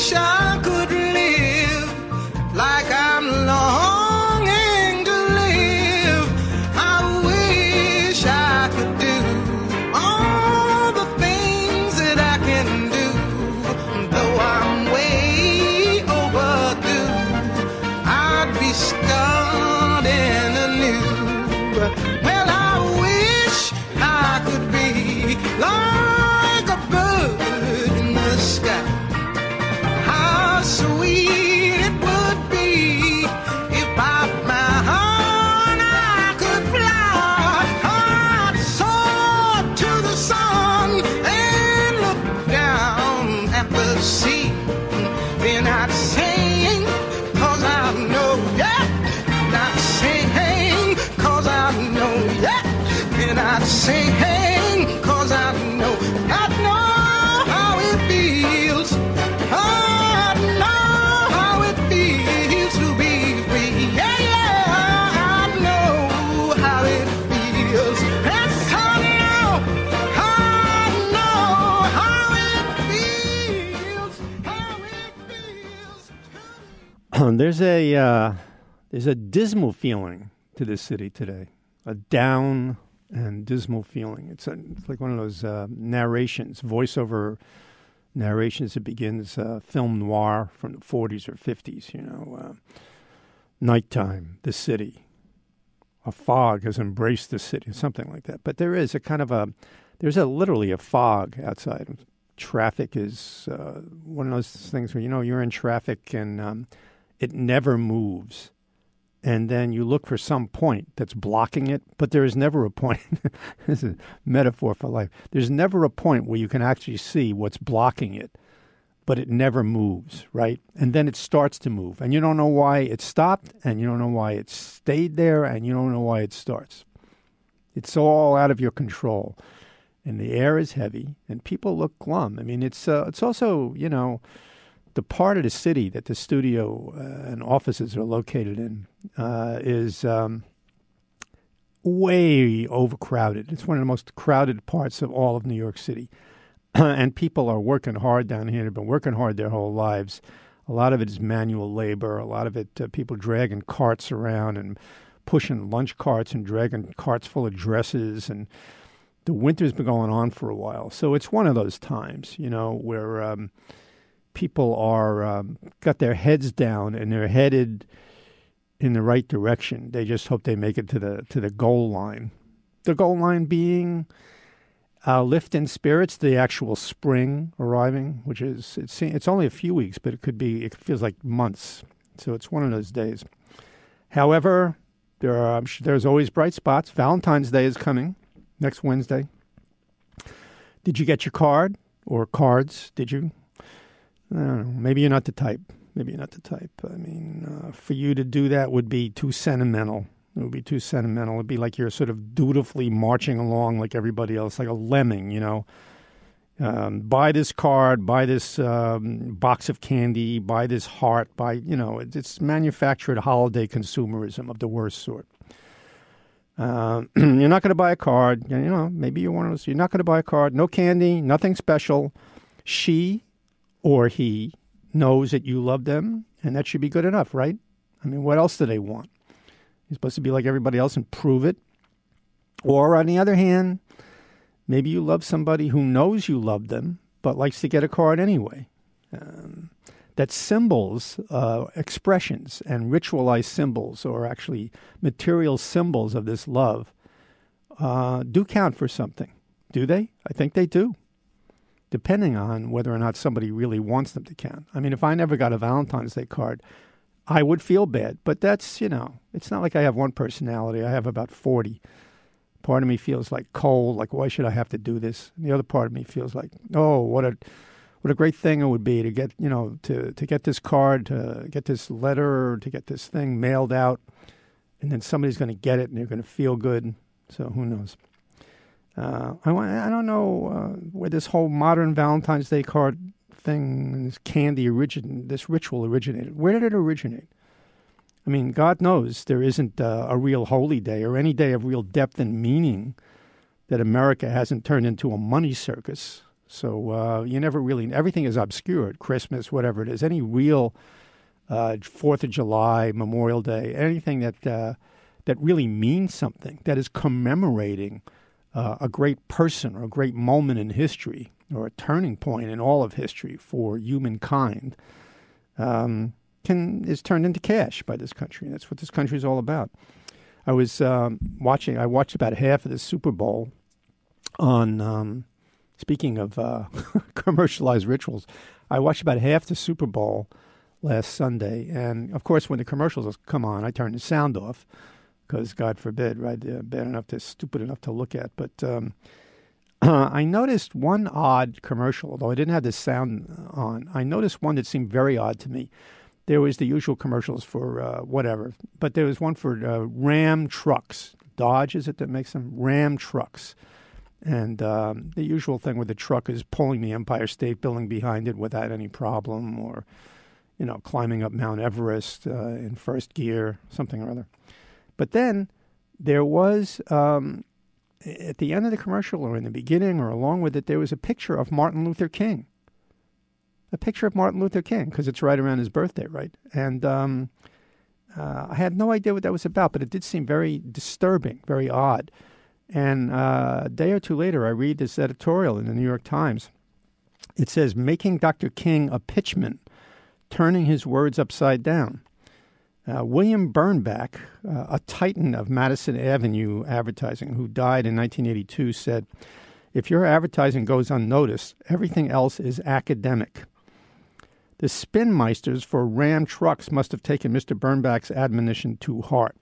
Wish there's a uh, there's a dismal feeling to this city today, a down and dismal feeling. It's, a, it's like one of those uh, narrations, voiceover narrations that begins uh, film noir from the 40s or 50s. You know, uh, nighttime, the city, a fog has embraced the city, something like that. But there is a kind of a there's a literally a fog outside. Traffic is uh, one of those things where you know you're in traffic and um, it never moves. And then you look for some point that's blocking it, but there is never a point. this is a metaphor for life. There's never a point where you can actually see what's blocking it, but it never moves, right? And then it starts to move, and you don't know why it stopped, and you don't know why it stayed there, and you don't know why it starts. It's all out of your control, and the air is heavy, and people look glum. I mean, it's uh, it's also you know the part of the city that the studio uh, and offices are located in uh, is um, way overcrowded. It's one of the most crowded parts of all of New York City. and people are working hard down here. They've been working hard their whole lives. A lot of it is manual labor. A lot of it, uh, people dragging carts around and pushing lunch carts and dragging carts full of dresses. And the winter's been going on for a while. So it's one of those times, you know, where. Um, people are um, got their heads down and they're headed in the right direction. They just hope they make it to the to the goal line. The goal line being uh, lift in spirits, the actual spring arriving, which is it's it's only a few weeks, but it could be it feels like months. So it's one of those days. However, there are sure there's always bright spots. Valentine's Day is coming next Wednesday. Did you get your card? or cards? Did you? I don't know. Maybe you're not the type. Maybe you're not the type. I mean, uh, for you to do that would be too sentimental. It would be too sentimental. It'd be like you're sort of dutifully marching along like everybody else, like a lemming, you know. Um, buy this card, buy this um, box of candy, buy this heart, buy, you know, it's, manufactured holiday consumerism of the worst sort. Uh, you're not going to buy a card. You know, maybe you're one of those. You're not going to buy a card. No candy, nothing special. She or he knows that you love them, and that should be good enough, right? I mean, what else do they want? You're supposed to be like everybody else and prove it. Or on the other hand, maybe you love somebody who knows you love them, but likes to get a card anyway. Um, that symbols, uh, expressions, and ritualized symbols, or actually material symbols of this love, uh, do count for something. Do they? I think they do, depending on whether or not somebody really wants them to count. I mean, if I never got a Valentine's Day card, I would feel bad. But that's, you know, it's not like I have one personality, I have about 40. Part of me feels like cold, like, why should I have to do this? And the other part of me feels like, oh, what a what a great thing it would be to get you know to to get this card to get this letter to get this thing mailed out and then somebody's going to get it and they're going to feel good so who knows uh, I, I don't know uh, where this whole modern Valentine's Day card thing this candy origin this ritual originated. Where did it originate? I mean, God knows there isn't uh, a real holy day or any day of real depth and meaning that America hasn't turned into a money circus. So uh, you never really, everything is obscured, Christmas, whatever it is, any real uh, Fourth of July, Memorial Day, anything that, that really means something, that is commemorating uh, a great person or a great moment in history or a turning point in all of history for humankind. Um, can is turned into cash by this country. That's what this country is all about. I was um, watching. I watched about half of the Super Bowl on um, Speaking of uh, commercialized rituals, I watched about half the Super Bowl last Sunday, and of course, when the commercials come on, I turn the sound off because God forbid, right? They're bad enough to stupid enough to look at. But um, I noticed one odd commercial, although I didn't have the sound on. I noticed one that seemed very odd to me. There was the usual commercials for uh, whatever, but there was one for uh, Ram trucks. Dodge is it that makes them Ram trucks and um, the usual thing where the truck is pulling the Empire State Building behind it without any problem, or you know, climbing up Mount Everest uh, in first gear, something or other. But then there was um, at the end of the commercial, or in the beginning, or along with it, there was a picture of Martin Luther King. A picture of Martin Luther King because it's right around his birthday, right? And um, uh, I had no idea what that was about, but it did seem very disturbing, very odd. And uh, a day or two later, I read this editorial in the New York Times. It says, Making Dr. King a pitchman, turning his words upside down. Uh, William Bernbach, uh, a titan of Madison Avenue advertising, who died in 1982, said, If your advertising goes unnoticed, everything else is academic. The spinmeisters for Ram trucks must have taken Mr. Bernbach's admonition to heart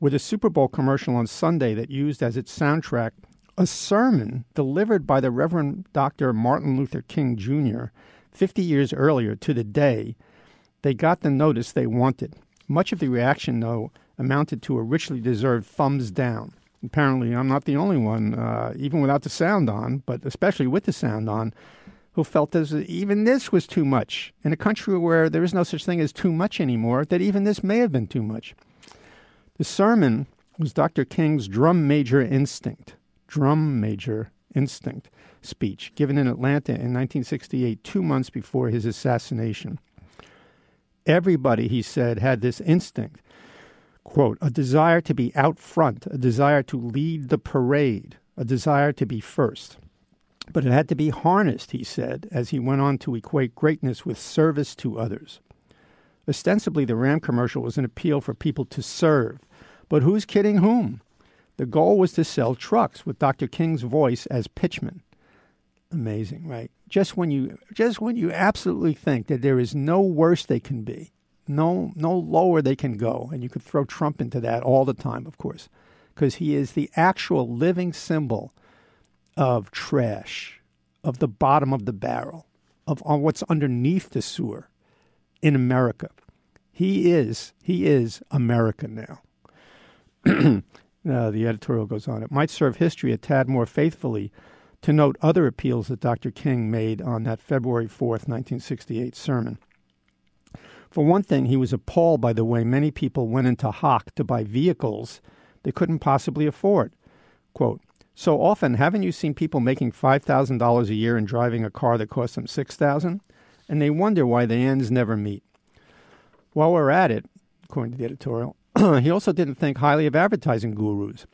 with a Super Bowl commercial on Sunday that used as its soundtrack a sermon delivered by the Reverend Dr. Martin Luther King Jr. 50 years earlier to the day, they got the notice they wanted. Much of the reaction, though, amounted to a richly deserved thumbs down. Apparently, I'm not the only one, uh, even without the sound on, but especially with the sound on, who felt as even this was too much. In a country where there is no such thing as too much anymore, that even this may have been too much. The sermon was Dr. King's drum major instinct, drum major instinct speech given in Atlanta in 1968, two months before his assassination. Everybody, he said, had this instinct quote, a desire to be out front, a desire to lead the parade, a desire to be first. But it had to be harnessed, he said, as he went on to equate greatness with service to others. Ostensibly, the Ram commercial was an appeal for people to serve, but who's kidding whom? The goal was to sell trucks with Dr. King's voice as pitchman. Amazing, right? Just when you just when you absolutely think that there is no worse they can be, no no lower they can go, and you could throw Trump into that all the time, of course, because he is the actual living symbol of trash, of the bottom of the barrel, of on what's underneath the sewer in America. He is, he is America now. uh, the editorial goes on. It might serve history a tad more faithfully to note other appeals that Dr. King made on that February 4th, 1968 sermon. For one thing, he was appalled by the way many people went into hock to buy vehicles they couldn't possibly afford. Quote, so often, haven't you seen people making $5,000 a year and driving a car that costs them 6000 And they wonder why the ends never meet. While we're at it, according to the editorial, he also didn't think highly of advertising gurus.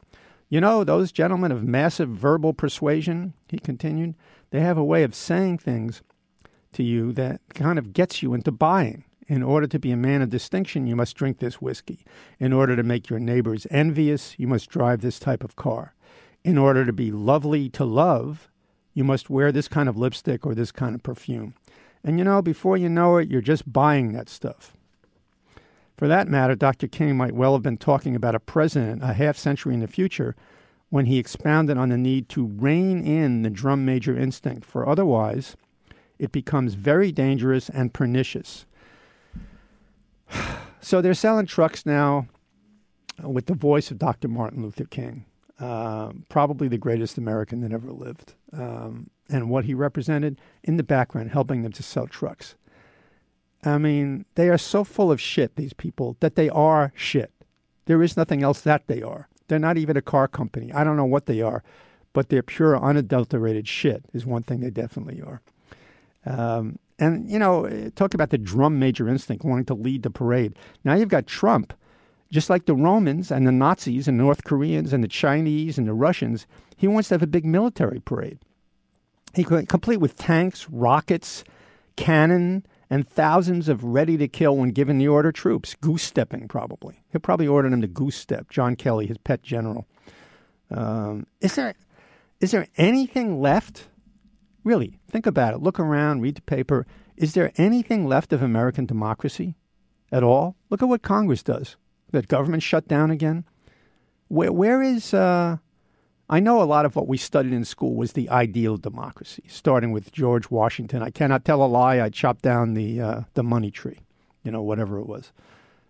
You know, those gentlemen of massive verbal persuasion, he continued, they have a way of saying things to you that kind of gets you into buying. In order to be a man of distinction, you must drink this whiskey. In order to make your neighbors envious, you must drive this type of car. In order to be lovely to love, you must wear this kind of lipstick or this kind of perfume. And you know, before you know it, you're just buying that stuff. For that matter, Dr. King might well have been talking about a president a half century in the future when he expounded on the need to rein in the drum major instinct, for otherwise it becomes very dangerous and pernicious. So they're selling trucks now with the voice of Dr. Martin Luther King, uh, probably the greatest American that ever lived, um, and what he represented in the background, helping them to sell trucks. I mean, they are so full of shit, these people, that they are shit. There is nothing else that they are. They're not even a car company. I don't know what they are, but they're pure, unadulterated shit, is one thing they definitely are. Um, and, you know, talk about the drum major instinct wanting to lead the parade. Now you've got Trump, just like the Romans and the Nazis and North Koreans and the Chinese and the Russians, he wants to have a big military parade. He complete with tanks, rockets, cannon, and thousands of ready to kill when given the order troops, goose stepping probably. He'll probably order them to goose step. John Kelly, his pet general. Um, is there is there anything left? Really, think about it. Look around, read the paper. Is there anything left of American democracy at all? Look at what Congress does. That government shut down again. Where where is uh, I know a lot of what we studied in school was the ideal democracy, starting with George Washington. I cannot tell a lie. I chopped down the uh, the money tree, you know, whatever it was.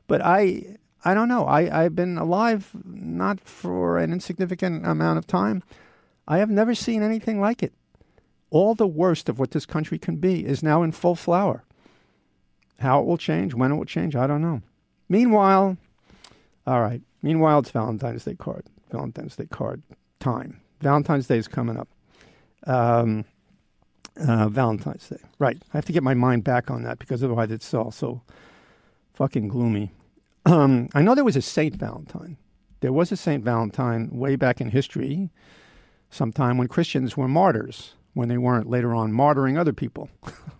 But I I don't know. I I've been alive not for an insignificant amount of time. I have never seen anything like it. All the worst of what this country can be is now in full flower. How it will change, when it will change, I don't know. Meanwhile, all right. Meanwhile, it's Valentine's Day card. Valentine's Day card time. Valentine's Day is coming up. Um, uh, Valentine's Day. Right. I have to get my mind back on that because otherwise it's all so fucking gloomy. Um, I know there was a Saint Valentine. There was a Saint Valentine way back in history, sometime when Christians were martyrs, when they weren't later on martyring other people.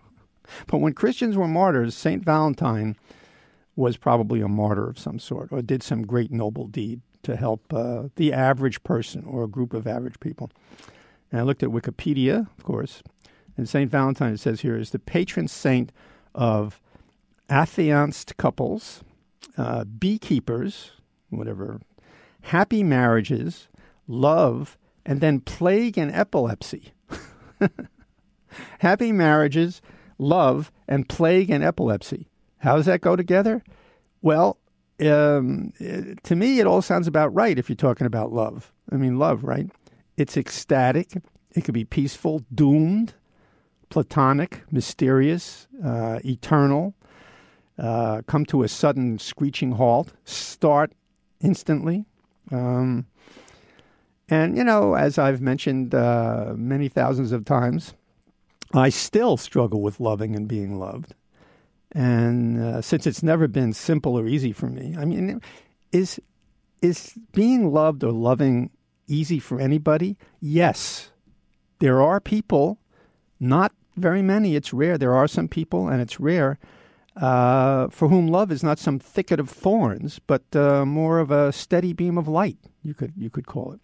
but when Christians were martyrs, Saint Valentine was probably a martyr of some sort or did some great noble deed to help uh, the average person or a group of average people. And I looked at Wikipedia, of course, and St. Valentine, it says here, is the patron saint of affianced couples, uh, beekeepers, whatever, happy marriages, love, and then plague and epilepsy. happy marriages, love, and plague and epilepsy. How does that go together? Well, um, to me, it all sounds about right if you're talking about love. I mean, love, right? It's ecstatic. It could be peaceful, doomed, platonic, mysterious, uh, eternal, uh, come to a sudden screeching halt, start instantly. Um, and, you know, as I've mentioned uh, many thousands of times, I still struggle with loving and being loved. And uh, since it's never been simple or easy for me, I mean, is is being loved or loving easy for anybody? Yes. There are people, not very many, it's rare. There are some people, and it's rare, uh, for whom love is not some thicket of thorns, but uh, more of a steady beam of light, you could, you could call it.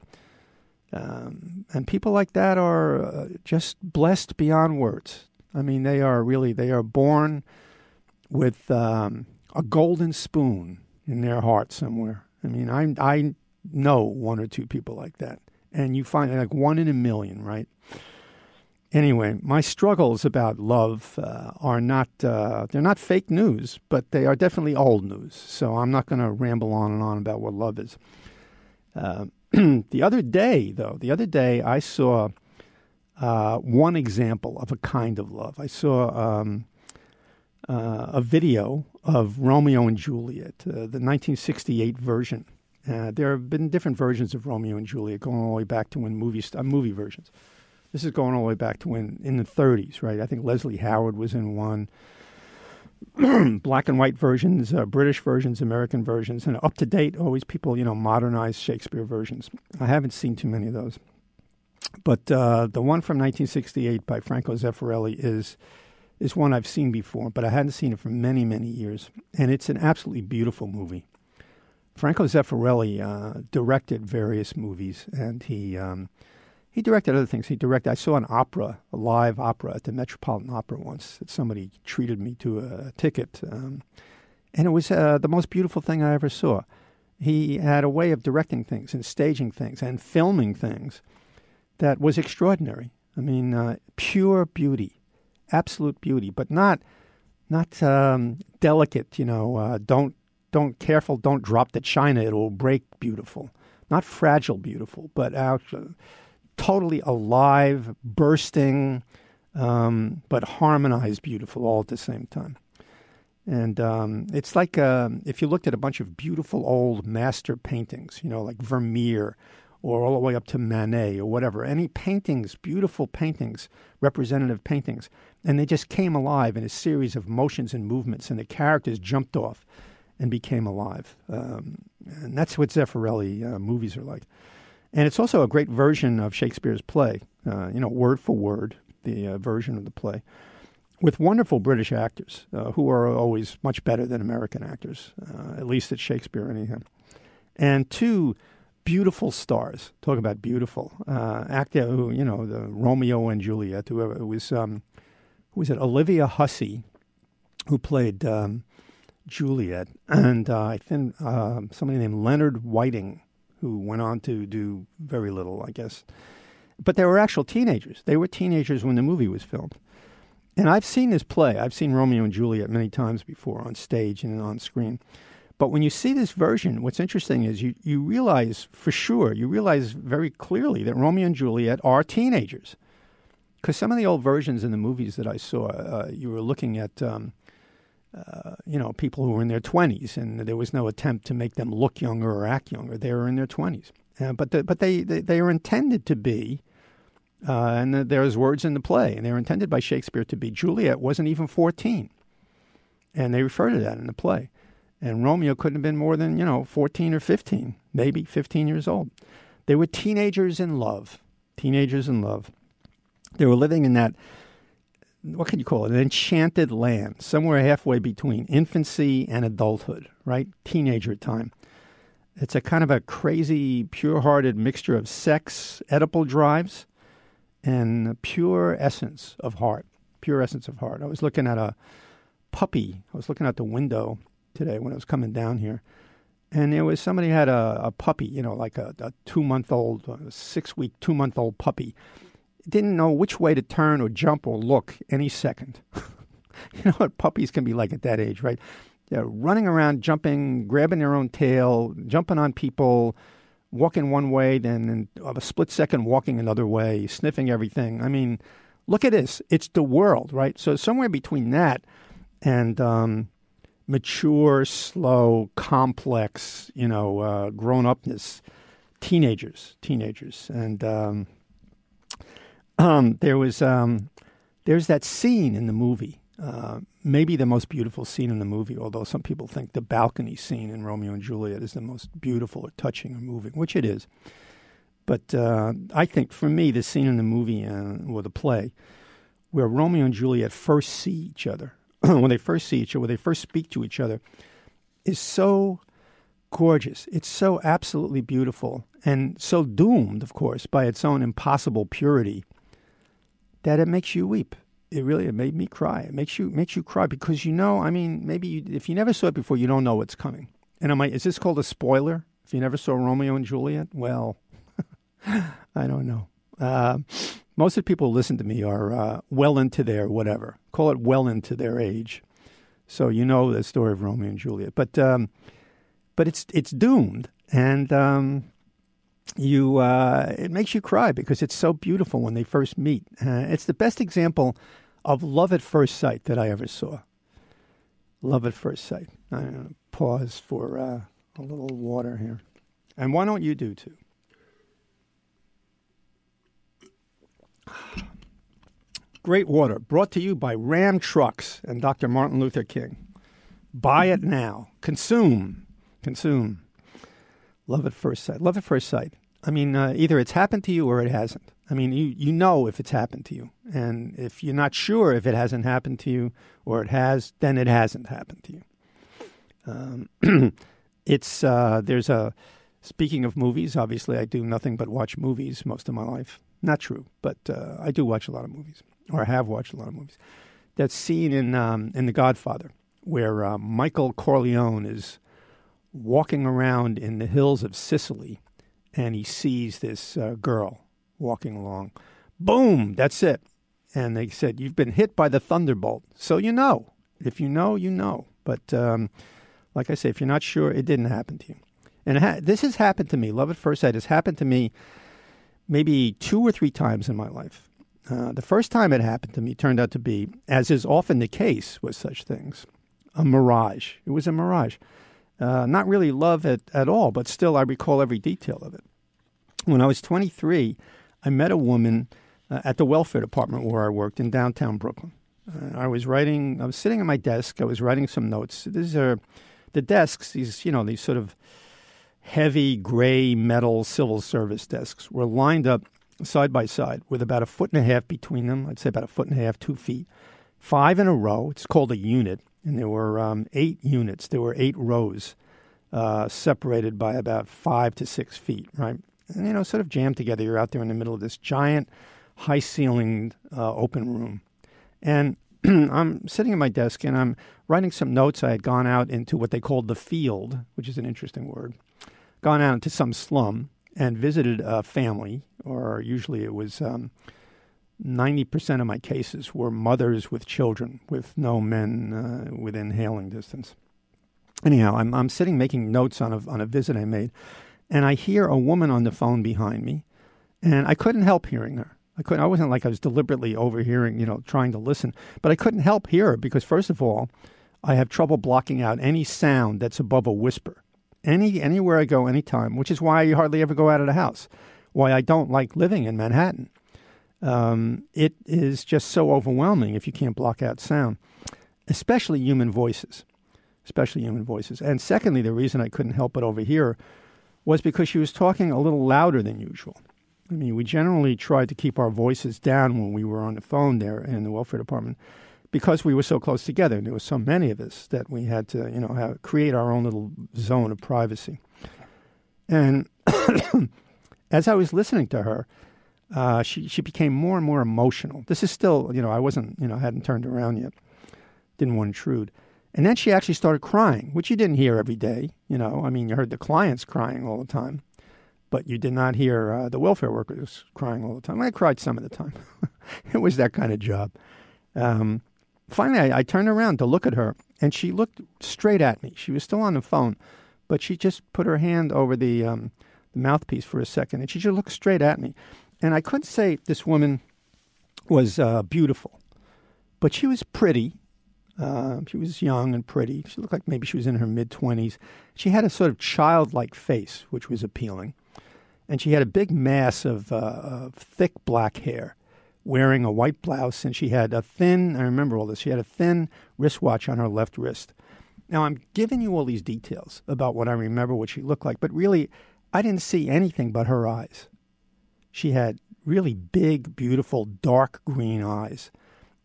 Um, and people like that are uh, just blessed beyond words. I mean, they are really, they are born with um, a golden spoon in their heart somewhere. I mean, I I know one or two people like that, and you find like one in a million, right? anyway, my struggles about love uh, are not uh, they're not fake news, but they are definitely old news. So I'm not going to ramble on and on about what love is. Uh, the other day, though, the other day I saw uh, one example of a kind of love. I saw um, a video of Romeo and Juliet, uh, the 1968 version. there have been different versions of Romeo and Juliet going all the way back to when movies, movie versions. This is going all the way back to when in the 30s, right? I think Leslie Howard was in one. Black and white versions, uh, British versions, American versions, and up to date, always people, you know, modernized Shakespeare versions. I haven't seen too many of those. But uh, the one from 1968 by Franco Zeffirelli is is one I've seen before, but I hadn't seen it for many, many years. And it's an absolutely beautiful movie. Franco Zeffirelli uh, directed various movies, and he um, he directed other things. He directed. I saw an opera, a live opera at the Metropolitan Opera once. That somebody treated me to a ticket, um, and it was uh, the most beautiful thing I ever saw. He had a way of directing things and staging things and filming things that was extraordinary. I mean, uh, pure beauty, absolute beauty, but not not um, delicate. You know, uh, don't don't careful, don't drop the china; it will break. Beautiful, not fragile, beautiful, but actually totally alive, bursting, um, but harmonized, beautiful all at the same time. And um, it's like uh, if you looked at a bunch of beautiful old master paintings, you know, like Vermeer or all the way up to Manet or whatever, any paintings, beautiful paintings, representative paintings, and they just came alive in a series of motions and movements, and the characters jumped off and became alive. Um, and that's what Zeffirelli uh, movies are like. And it's also a great version of Shakespeare's play, uh, you know, word for word, the uh, version of the play, with wonderful British actors uh, who are always much better than American actors, uh, at least at Shakespeare, anyhow. And two beautiful stars. Talk about beautiful uh, actor who, you know, the Romeo and Juliet, whoever it was. Um, who was it? Olivia Hussey, who played um, Juliet, and uh, I think um, somebody named Leonard Whiting who went on to do very little, I guess. But they were actual teenagers. They were teenagers when the movie was filmed. And I've seen this play. I've seen Romeo and Juliet many times before on stage and on screen. But when you see this version, what's interesting is you, you realize for sure, you realize very clearly that Romeo and Juliet are teenagers. Because some of the old versions in the movies that I saw, uh, you were looking at um, uh, you know, people who were in their 20s, and there was no attempt to make them look younger or act younger. They were in their 20s. Uh, but the, but they, they, they, are intended to be, uh, and the, there's words in the play, and they were intended by Shakespeare to be. Juliet wasn't even 14, and they refer to that in the play. And Romeo couldn't have been more than, you know, 14 or 15, maybe 15 years old. They were teenagers in love, teenagers in love. They were living in that what can you call it? An enchanted land, somewhere halfway between infancy and adulthood, right? Teenager time. It's a kind of a crazy, pure hearted mixture of sex, oedipal drives, and pure essence of heart. Pure essence of heart. I was looking at a puppy. I was looking out the window today when I was coming down here. And there was somebody had a, a puppy, you know, like a, a two month old, six week, two month old puppy didn't know which way to turn or jump or look any second. you know what puppies can be like at that age, right? They're running around, jumping, grabbing their own tail, jumping on people, walking one way, then in a split second walking another way, sniffing everything. I mean, look at this. It's the world, right? So somewhere between that and um, mature, slow, complex, you know, uh, grown upness, teenagers, teenagers, and um, um, there was um, there's that scene in the movie, uh, maybe the most beautiful scene in the movie. Although some people think the balcony scene in Romeo and Juliet is the most beautiful or touching or moving, which it is. But uh, I think for me, the scene in the movie uh, or the play where Romeo and Juliet first see each other, when they first see each other, when they first speak to each other, is so gorgeous. It's so absolutely beautiful and so doomed, of course, by its own impossible purity that it makes you weep. It really it made me cry. It makes you makes you cry because you know. I mean, maybe you, if you never saw it before, you don't know what's coming. And am I? Is this called a spoiler? If you never saw Romeo and Juliet, well, I don't know. Uh, most of the people who listen to me are uh, well into their whatever. Call it well into their age. So you know the story of Romeo and Juliet, but um, but it's it's doomed, and um, you uh, it makes you cry because it's so beautiful when they first meet. Uh, it's the best example of love at first sight that I ever saw. Love at first sight. To pause for uh, a little water here, and why don't you do too? Great water brought to you by Ram Trucks and Dr. Martin Luther King. Buy it now. Consume. Consume. Love at first sight. Love at first sight. I mean, uh, either it's happened to you or it hasn't. I mean, you, you know if it's happened to you. And if you're not sure if it hasn't happened to you or it has, then it hasn't happened to you. Um, it's, uh, there's a, speaking of movies, obviously I do nothing but watch movies most of my life. Not true, but uh, I do watch a lot of movies, or I have watched a lot of movies. That scene in, um, in The Godfather where uh, Michael Corleone is walking around in the hills of Sicily and he sees this uh, girl walking along. Boom, that's it. And they said, You've been hit by the thunderbolt. So you know. If you know, you know. But um, like I say, if you're not sure, it didn't happen to you. And ha- this has happened to me. Love at first sight has happened to me maybe two or three times in my life. Uh, the first time it happened to me turned out to be, as is often the case with such things, a mirage. It was a mirage. Uh, not really love at, at all, but still I recall every detail of it. When I was 23, I met a woman uh, at the welfare department where I worked in downtown Brooklyn. Uh, I was writing, I was sitting at my desk, I was writing some notes. These are the desks, these, you know, these sort of heavy gray metal civil service desks were lined up side by side with about a foot and a half between them. I'd say about a foot and a half, two feet. Five in a row. It's called a unit and there were um, eight units. There were eight rows uh, separated by about five to six feet, right? And, you know, sort of jammed together. You're out there in the middle of this giant, high ceilinged uh, open room. And I'm sitting at my desk and I'm writing some notes. I had gone out into what they called the field, which is an interesting word, gone out into some slum and visited a family, or usually it was. Um, 90% of my cases were mothers with children, with no men uh, within hailing distance. Anyhow, I'm, I'm sitting making notes on a, on a visit I made, and I hear a woman on the phone behind me, and I couldn't help hearing her. I couldn't. I wasn't like I was deliberately overhearing, you know, trying to listen, but I couldn't help hear her because, first of all, I have trouble blocking out any sound that's above a whisper. Any anywhere I go, anytime, which is why I hardly ever go out of the house. Why I don't like living in Manhattan um, it is just so overwhelming if you can't block out sound, especially human voices, especially human voices. And secondly, the reason I couldn't help but overhear was because she was talking a little louder than usual. I mean, we generally tried to keep our voices down when we were on the phone there in the welfare department because we were so close together and there were so many of us that we had to, you know, have, create our own little zone of privacy. And as I was listening to her, uh, she she became more and more emotional. This is still, you know, I wasn't, you know, hadn't turned around yet, didn't want to intrude. And then she actually started crying, which you didn't hear every day. You know, I mean, you heard the clients crying all the time, but you did not hear uh, the welfare workers crying all the time. I cried some of the time. it was that kind of job. Um, finally, I, I, turned around to look at her, and she looked straight at me. She was still on the phone, but she just put her hand over the, um, the mouthpiece for a second, and she just looked straight at me. And I couldn't say this woman was uh, beautiful, but she was pretty. Uh, she was young and pretty. She looked like maybe she was in her mid 20s. She had a sort of childlike face, which was appealing. And she had a big mass of, uh, of thick black hair, wearing a white blouse. And she had a thin, I remember all this, she had a thin wristwatch on her left wrist. Now, I'm giving you all these details about what I remember what she looked like, but really, I didn't see anything but her eyes. She had really big, beautiful, dark green eyes,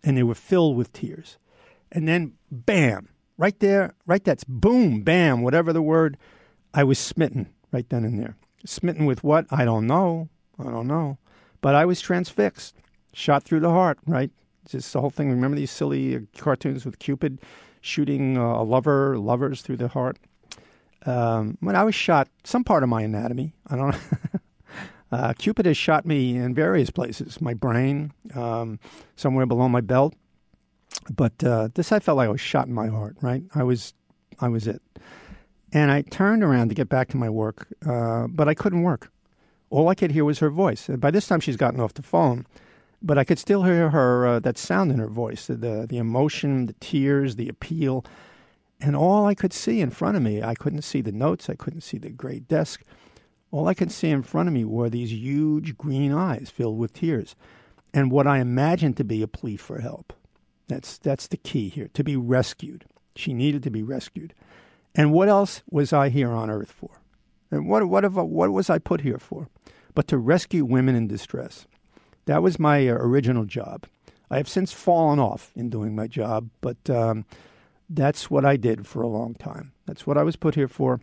and they were filled with tears. And then, bam, right there, right that's boom, bam, whatever the word, I was smitten right then and there. Smitten with what? I don't know. I don't know. But I was transfixed, shot through the heart, right? Just the whole thing. Remember these silly uh, cartoons with Cupid shooting uh, a lover, lovers through the heart? Um, when I was shot, some part of my anatomy, I don't know. Uh, Cupid has shot me in various places, my brain, um, somewhere below my belt. But uh, this, I felt like I was shot in my heart. Right, I was, I was it. And I turned around to get back to my work, but I couldn't work. All I could hear was her voice. And by this time, she's gotten off the phone, but I could still hear her uh, that sound in her voice, the the emotion, the tears, the appeal, and all I could see in front of me. I couldn't see the notes. I couldn't see the gray desk. All I could see in front of me were these huge green eyes filled with tears, and what I imagined to be a plea for help. That's that's the key here. To be rescued. She needed to be rescued. And what else was I here on earth for? And what what have, what was I put here for? But to rescue women in distress. That was my uh, original job. I have since fallen off in doing my job, but um, that's what I did for a long time. That's what I was put here for.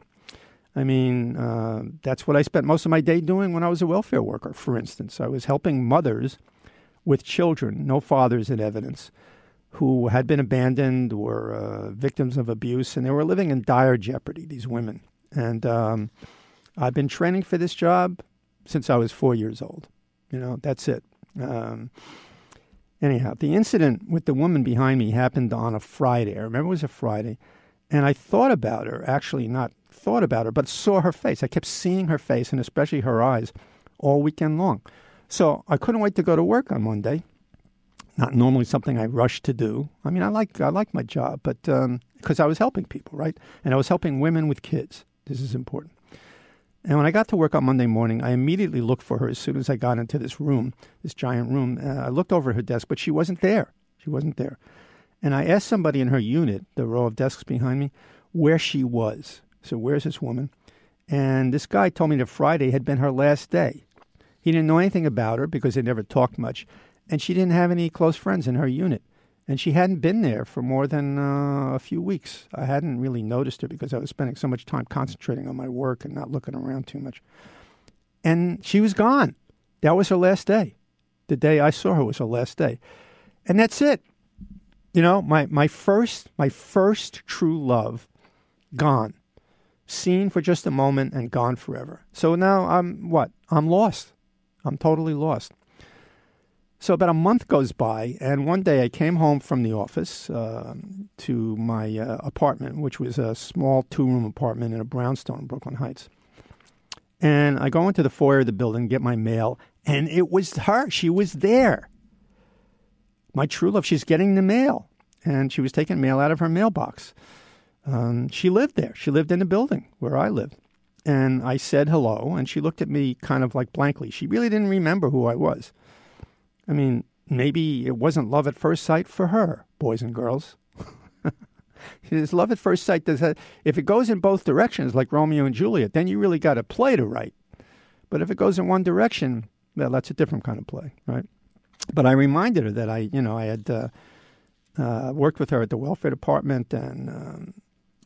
I mean, uh, that's what I spent most of my day doing when I was a welfare worker, for instance. I was helping mothers with children, no fathers in evidence, who had been abandoned or uh, victims of abuse, and they were living in dire jeopardy, these women. And um, I've been training for this job since I was four years old. You know, that's it. Um, anyhow, the incident with the woman behind me happened on a Friday. I remember it was a Friday. And I thought about her, actually, not thought about her, but saw her face. I kept seeing her face and especially her eyes all weekend long. So I couldn't wait to go to work on Monday. Not normally something I rush to do. I mean, I like I like my job, but because um, I was helping people, right? And I was helping women with kids. This is important. And when I got to work on Monday morning, I immediately looked for her as soon as I got into this room, this giant room. Uh, I looked over her desk, but she wasn't there. She wasn't there. And I asked somebody in her unit, the row of desks behind me, where she was. So, where's this woman? And this guy told me that Friday had been her last day. He didn't know anything about her because they never talked much, and she didn't have any close friends in her unit and she hadn't been there for more than uh, a few weeks. I hadn't really noticed her because I was spending so much time concentrating on my work and not looking around too much. And she was gone. That was her last day. The day I saw her was her last day. And that's it. You know, my, my first my first true love gone. Seen for just a moment and gone forever. So now I'm what? I'm lost. I'm totally lost. So about a month goes by, and one day I came home from the office uh, to my uh, apartment, which was a small two room apartment in a brownstone in Brooklyn Heights. And I go into the foyer of the building, get my mail, and it was her. She was there. My true love, she's getting the mail. And she was taking mail out of her mailbox. Um, she lived there. She lived in the building where I lived. And I said hello, and she looked at me kind of like blankly. She really didn't remember who I was. I mean, maybe it wasn't love at first sight for her, boys and girls. It's love at first sight does that, if it goes in both directions, like Romeo and Juliet, then you really got to play to right. But if it goes in one direction, well, that's a different kind of play, right? But I reminded her that I, you know, I had uh, uh, worked with her at the welfare department, and um,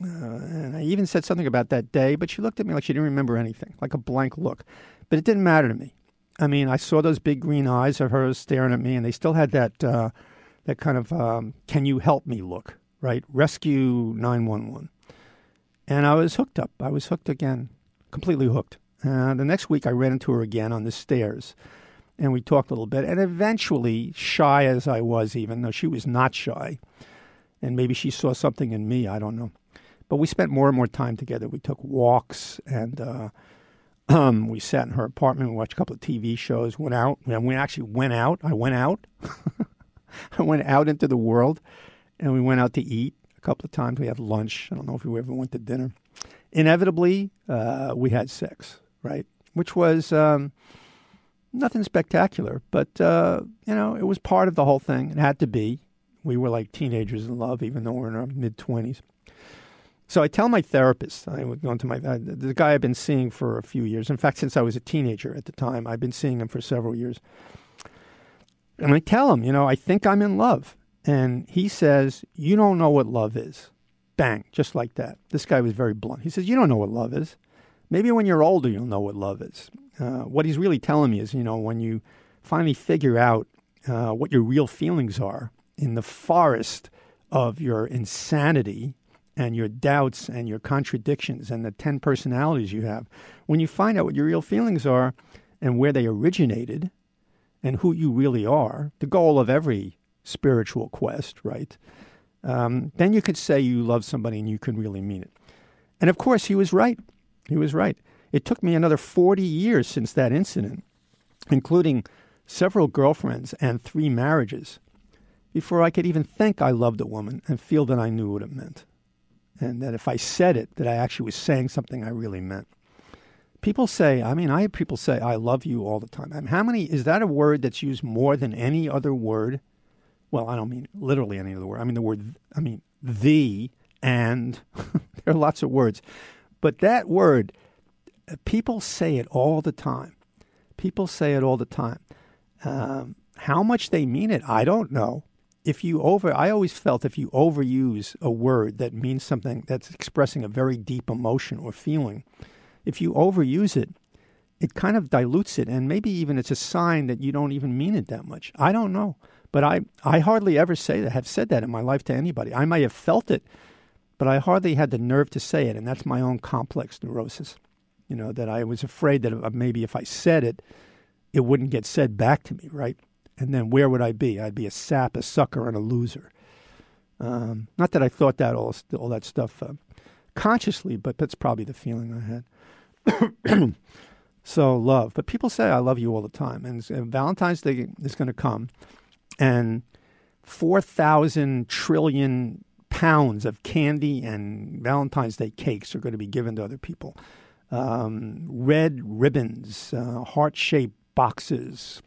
uh, and I even said something about that day. But she looked at me like she didn't remember anything, like a blank look. But it didn't matter to me. I mean, I saw those big green eyes of hers staring at me, and they still had that uh, that kind of um, "Can you help me?" look, right? Rescue nine one one, and I was hooked up. I was hooked again, completely hooked. Uh, the next week, I ran into her again on the stairs, and we talked a little bit. And eventually, shy as I was, even though she was not shy, and maybe she saw something in me, I don't know. But we spent more and more time together. We took walks and. Uh, um, we sat in her apartment, we watched a couple of TV shows, went out. And we actually went out. I went out. I went out into the world and we went out to eat a couple of times. We had lunch. I don't know if we ever went to dinner. Inevitably, uh, we had sex, right? Which was um, nothing spectacular, but, uh, you know, it was part of the whole thing. It had to be. We were like teenagers in love, even though we're in our mid 20s. So I tell my therapist, I would go my, uh, the guy I've been seeing for a few years. In fact, since I was a teenager at the time, I've been seeing him for several years. And I tell him, you know, I think I'm in love. And he says, You don't know what love is. Bang, just like that. This guy was very blunt. He says, You don't know what love is. Maybe when you're older, you'll know what love is. Uh, what he's really telling me is, you know, when you finally figure out uh, what your real feelings are in the forest of your insanity and your doubts and your contradictions and the 10 personalities you have, when you find out what your real feelings are, and where they originated and who you really are, the goal of every spiritual quest, right? Um, then you could say you love somebody and you can really mean it. And of course, he was right. He was right. It took me another 40 years since that incident, including several girlfriends and three marriages, before I could even think I loved a woman and feel that I knew what it meant. And that if I said it, that I actually was saying something I really meant. People say, I mean, I have people say, I love you all the time. I mean, how many, is that a word that's used more than any other word? Well, I don't mean literally any other word. I mean the word, I mean the and there are lots of words. But that word, people say it all the time. People say it all the time. Um, how much they mean it, I don't know. If you over, I always felt if you overuse a word that means something that's expressing a very deep emotion or feeling, if you overuse it, it kind of dilutes it, and maybe even it's a sign that you don't even mean it that much. I don't know, but I I hardly ever say that. Have said that in my life to anybody. I may have felt it, but I hardly had the nerve to say it, and that's my own complex neurosis. You know that I was afraid that maybe if I said it, it wouldn't get said back to me, right? And then where would I be? I'd be a sap, a sucker, and a loser. Um, not that I thought that all all that stuff uh, consciously, but that's probably the feeling I had. so love. But people say I love you all the time, and, and Valentine's Day is going to come, and four thousand trillion pounds of candy and Valentine's Day cakes are going to be given to other people. Um, red ribbons, uh, heart shaped boxes,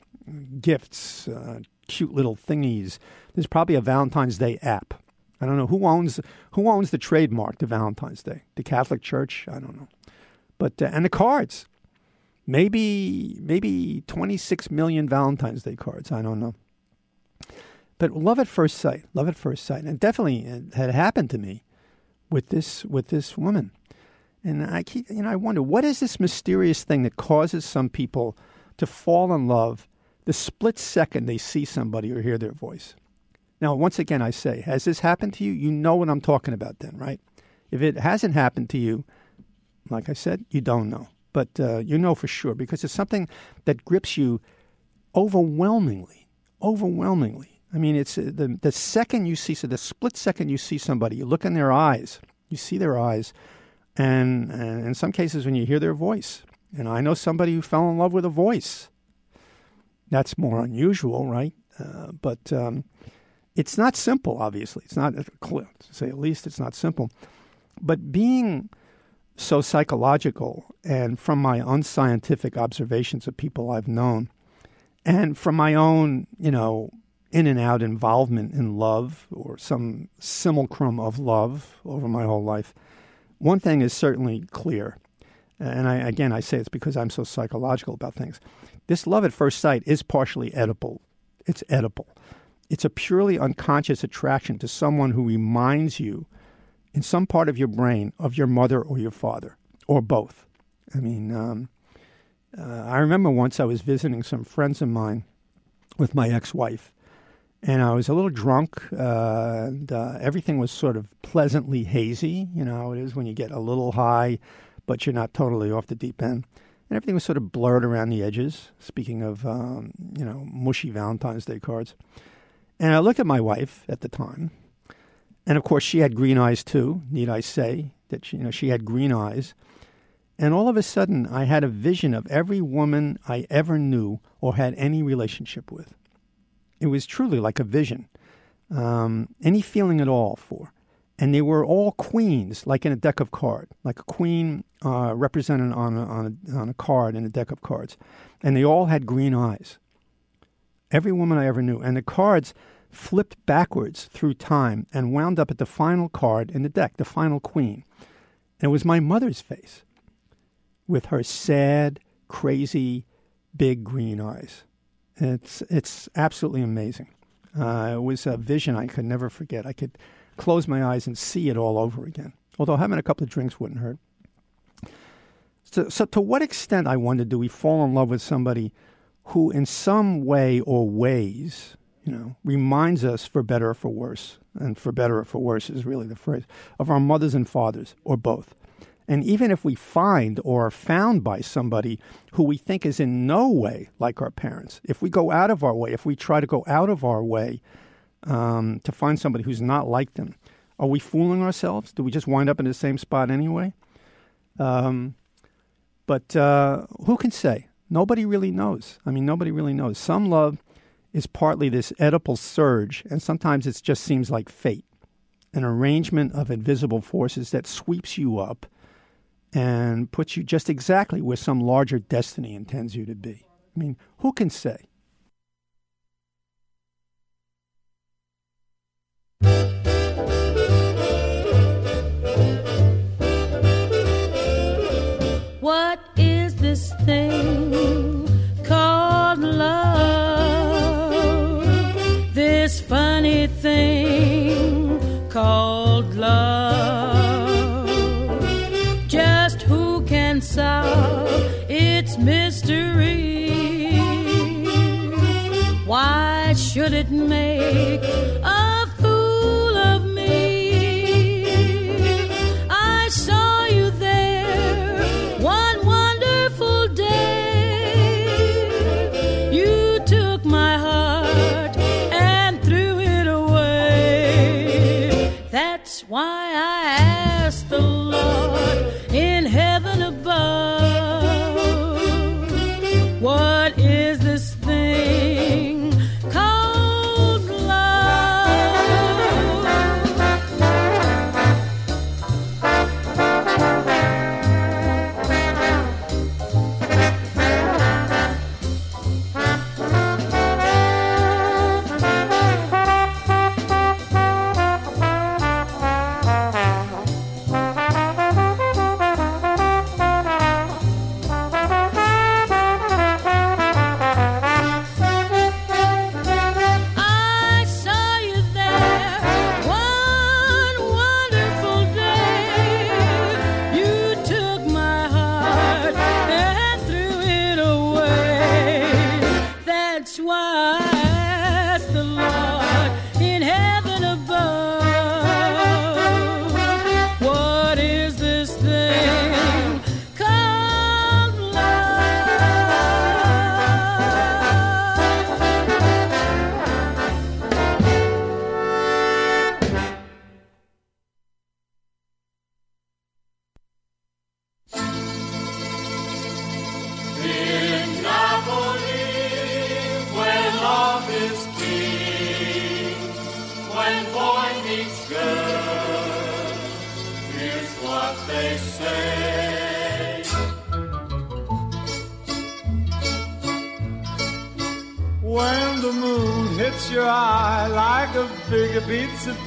gifts, uh, cute little thingies. There's probably a Valentine's Day app. I don't know who owns who owns the trademark to Valentine's Day. The Catholic Church? I don't know. But uh, and the cards, maybe maybe 26 million Valentine's Day cards. I don't know. But love at first sight, love at first sight, and definitely it had happened to me with this with this woman. And I keep, you know, I wonder what is this mysterious thing that causes some people to fall in love the split second they see somebody or hear their voice. Now, once again, I say, has this happened to you? You know what I'm talking about, then, right? If it hasn't happened to you, like I said, you don't know. But uh, you know for sure because it's something that grips you overwhelmingly. Overwhelmingly. I mean, it's uh, the, the second you see, so the split second you see somebody, you look in their eyes, you see their eyes, and, and in some cases when you hear their voice. And I know somebody who fell in love with a voice. That's more unusual, right? Uh, but um, it's not simple, obviously. It's not, to say at least, it's not simple. But being so psychological and from my unscientific observations of people I've known and from my own, you know, in and out involvement in love or some simulacrum of love over my whole life, one thing is certainly clear. And I, again, I say it's because I'm so psychological about things. This love at first sight is partially oedipal. It's oedipal. It's a purely unconscious attraction to someone who reminds you in some part of your brain of your mother or your father, or both. I mean, um, uh, I remember once I was visiting some friends of mine with my ex wife, and I was a little drunk, uh, and uh, everything was sort of pleasantly hazy. You know it is when you get a little high, but you're not totally off the deep end. And everything was sort of blurred around the edges, speaking of, um, you know, mushy Valentine's Day cards. And I looked at my wife at the time, and of course, she had green eyes too. Need I say that she, you know she had green eyes? And all of a sudden, I had a vision of every woman I ever knew or had any relationship with. It was truly like a vision, um, any feeling at all for. And they were all queens, like in a deck of cards, like a queen uh, represented on a, on, a, on a card in a deck of cards. And they all had green eyes. Every woman I ever knew. And the cards flipped backwards through time and wound up at the final card in the deck, the final queen. And it was my mother's face with her sad, crazy, big green eyes. It's, it's absolutely amazing. Uh, it was a vision I could never forget. I could close my eyes and see it all over again. Although having a couple of drinks wouldn't hurt. So, so to what extent, I wonder, do we fall in love with somebody who, in some way or ways, you know, reminds us for better or for worse, and for better or for worse is really the phrase, of our mothers and fathers, or both. And even if we find or are found by somebody who we think is in no way like our parents, if we go out of our way, if we try to go out of our way um, to find somebody who's not like them, are we fooling ourselves? Do we just wind up in the same spot anyway? Um, but uh, who can say? Nobody really knows. I mean, nobody really knows. Some love is partly this Oedipal surge, and sometimes it just seems like fate an arrangement of invisible forces that sweeps you up and puts you just exactly where some larger destiny intends you to be. I mean, who can say? What is this thing called love? This funny thing called love. Just who can solve its mystery? Why should it make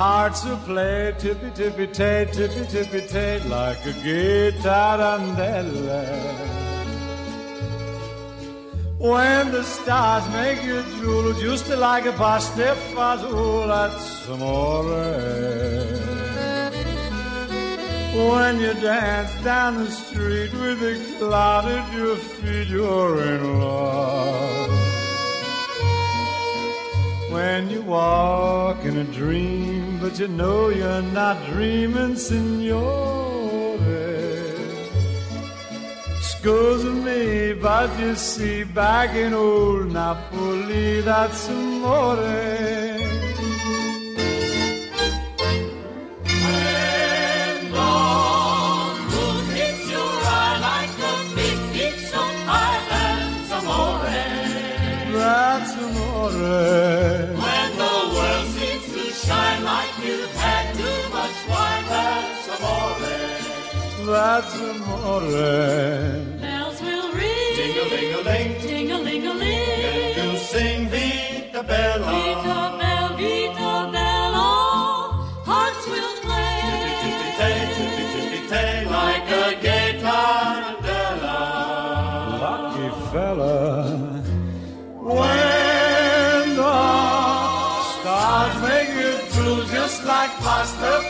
Hearts will play tippy tippy tay, tippy tippy tay, like a guitar. When the stars make you drool, just like a pasta fazool, that's amore. When you dance down the street with a cloud at your feet, you're in love. When you walk in a dream, but you know you're not dreaming, signore. Scusa me, but you see, back in old Napoli, that's amore. that's amore. Bells will ring, ding a ling a ling, ding a ling a ling, and You sing Vita Bella. Vita Bella, Vita Bella, hearts will play, tippy tippy tay, tippy tippy tay, like a gay tarantella. Lucky fella, when the stars make you blue, just like pasta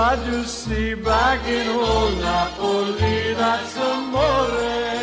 But you see, back in old Napoli, that's. Amore.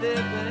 Living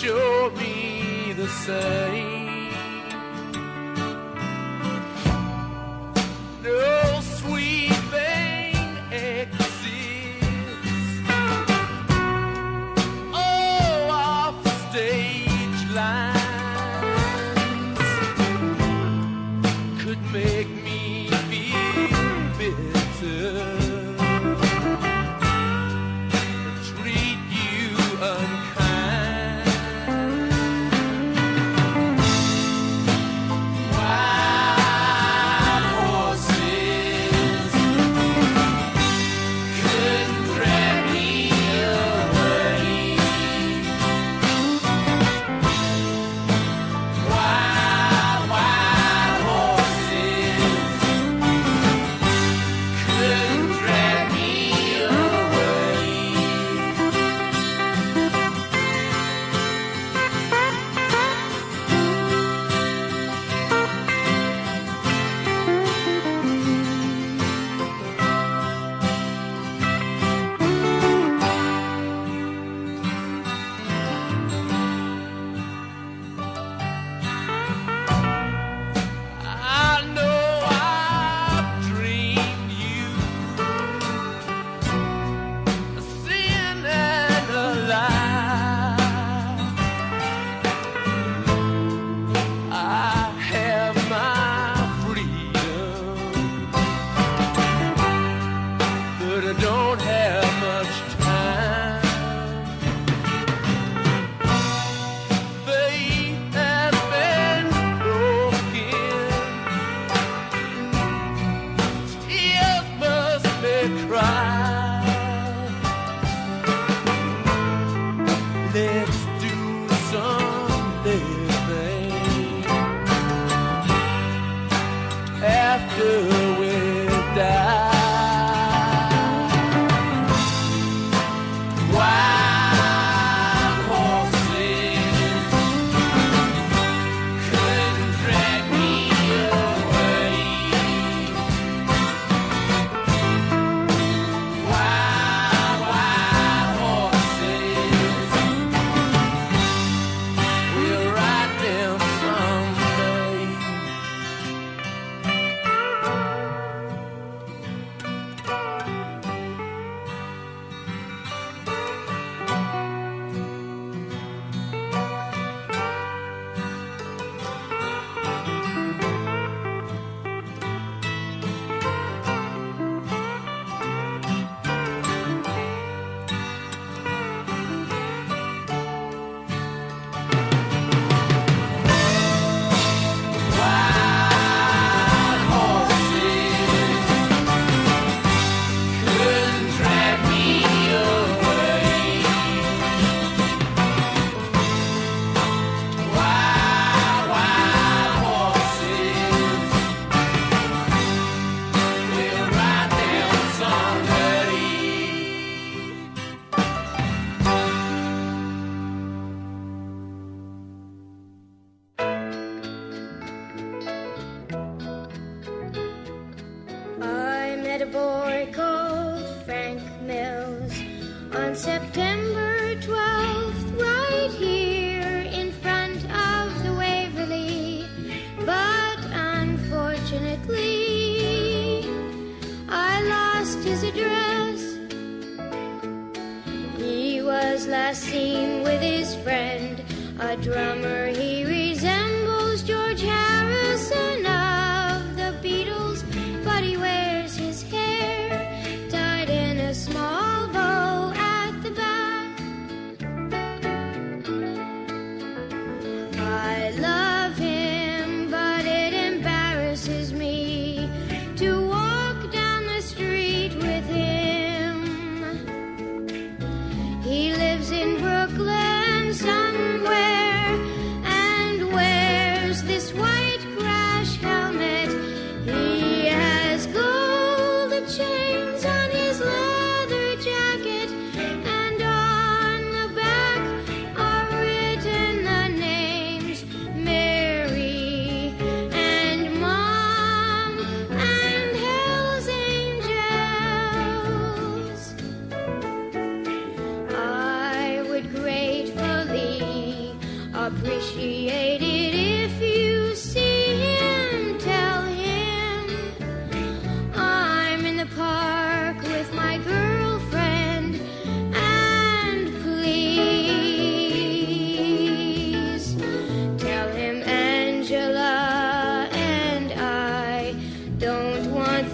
show me the same. boy called Frank Mills on September 12th, right here in front of the Waverly. But unfortunately, I lost his address. He was last seen with his friend, a drummer.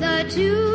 the two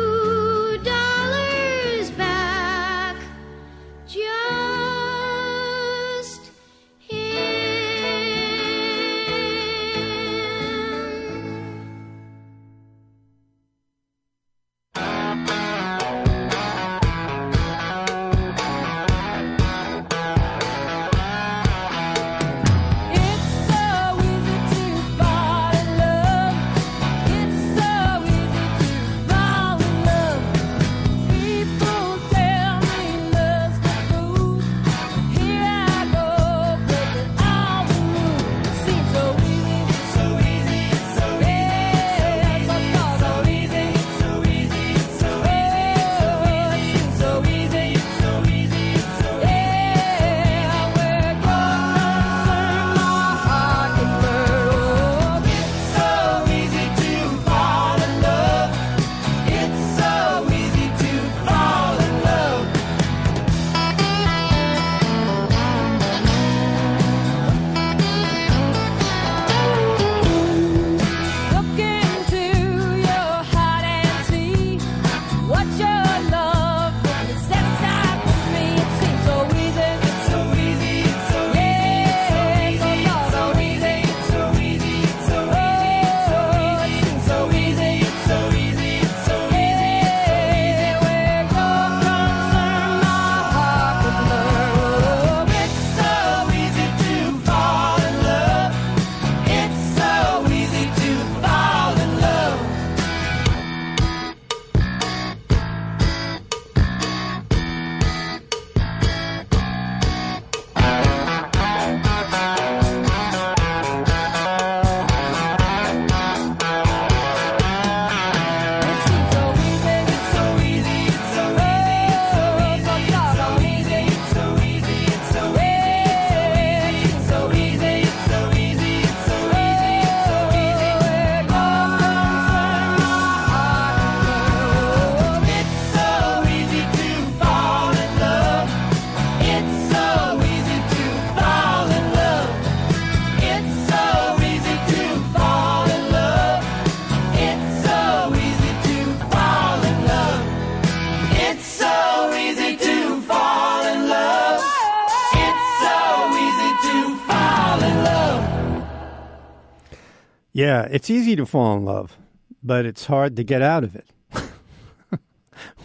Yeah, it's easy to fall in love, but it's hard to get out of it,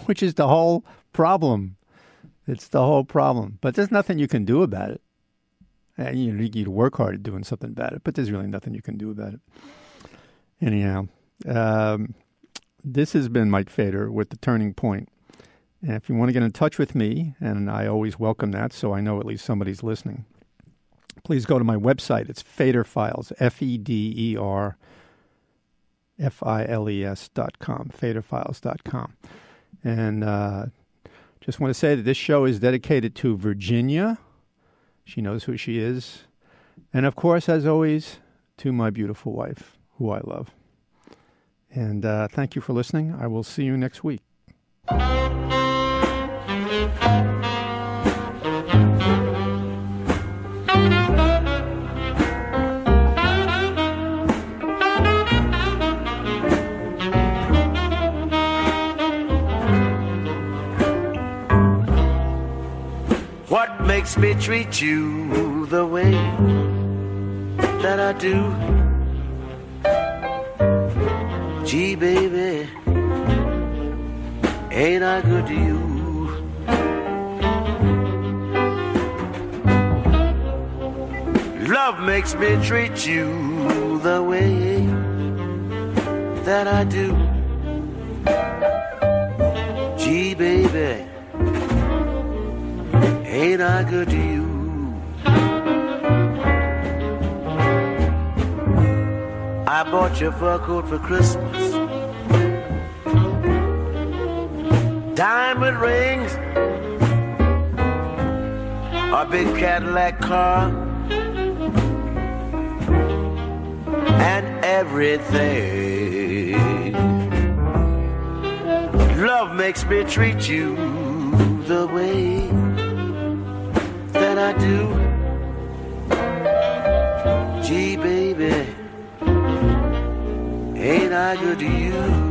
which is the whole problem. It's the whole problem. But there's nothing you can do about it. And you need to work hard at doing something about it, but there's really nothing you can do about it. Anyhow, um, this has been Mike Feder with The Turning Point. And if you want to get in touch with me, and I always welcome that, so I know at least somebody's listening, please go to my website. It's Feder Files, F E D E R F I L E S dot com, FederFiles dot com. And uh, just want to say that this show is dedicated to Virginia. She knows who she is. And of course, as always, to my beautiful wife, who I love. And uh, thank you for listening. I will see you next week. Makes me treat you the way that I do? Gee, baby, ain't I good to you? Love makes me treat you the way that I do. Good you? I bought your fur coat for Christmas. Diamond rings, a big Cadillac car, and everything. Love makes me treat you the way that I do. Gee, baby, ain't I good to you?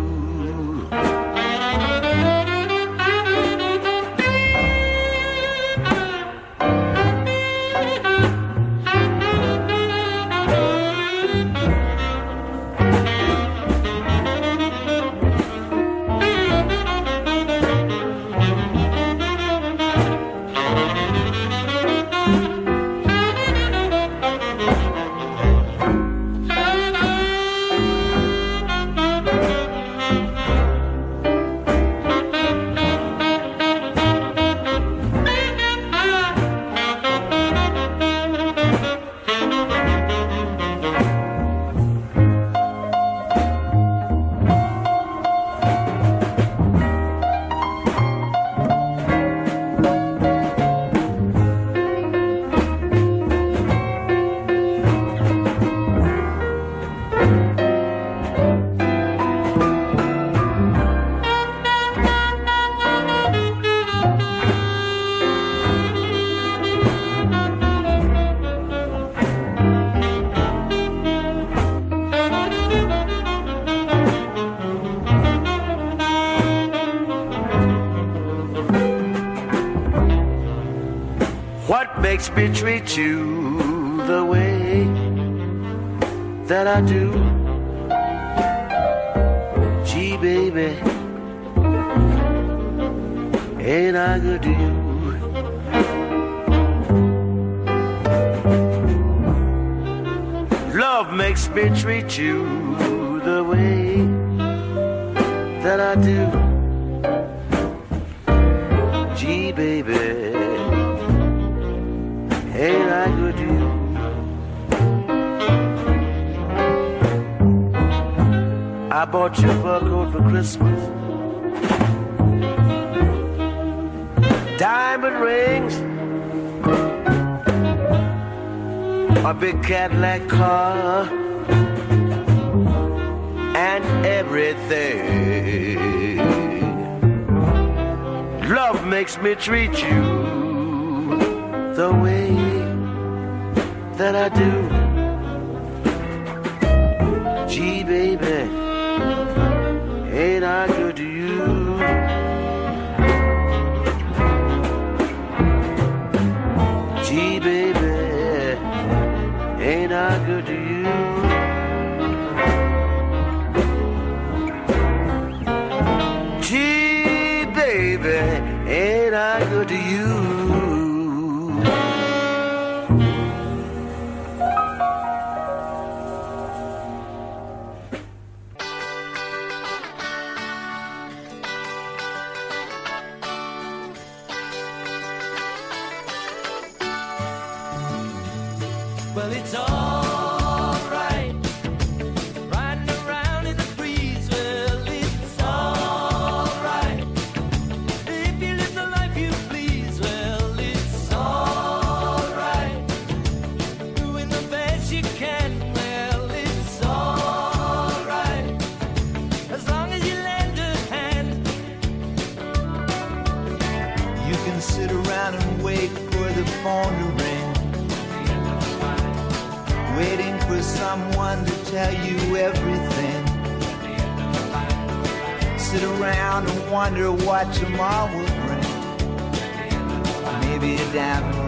Makes treat you the way that I do? A big Cadillac car. And everything. Love makes me treat you the way that I do. Wonder what tomorrow will bring. Maybe a diamond.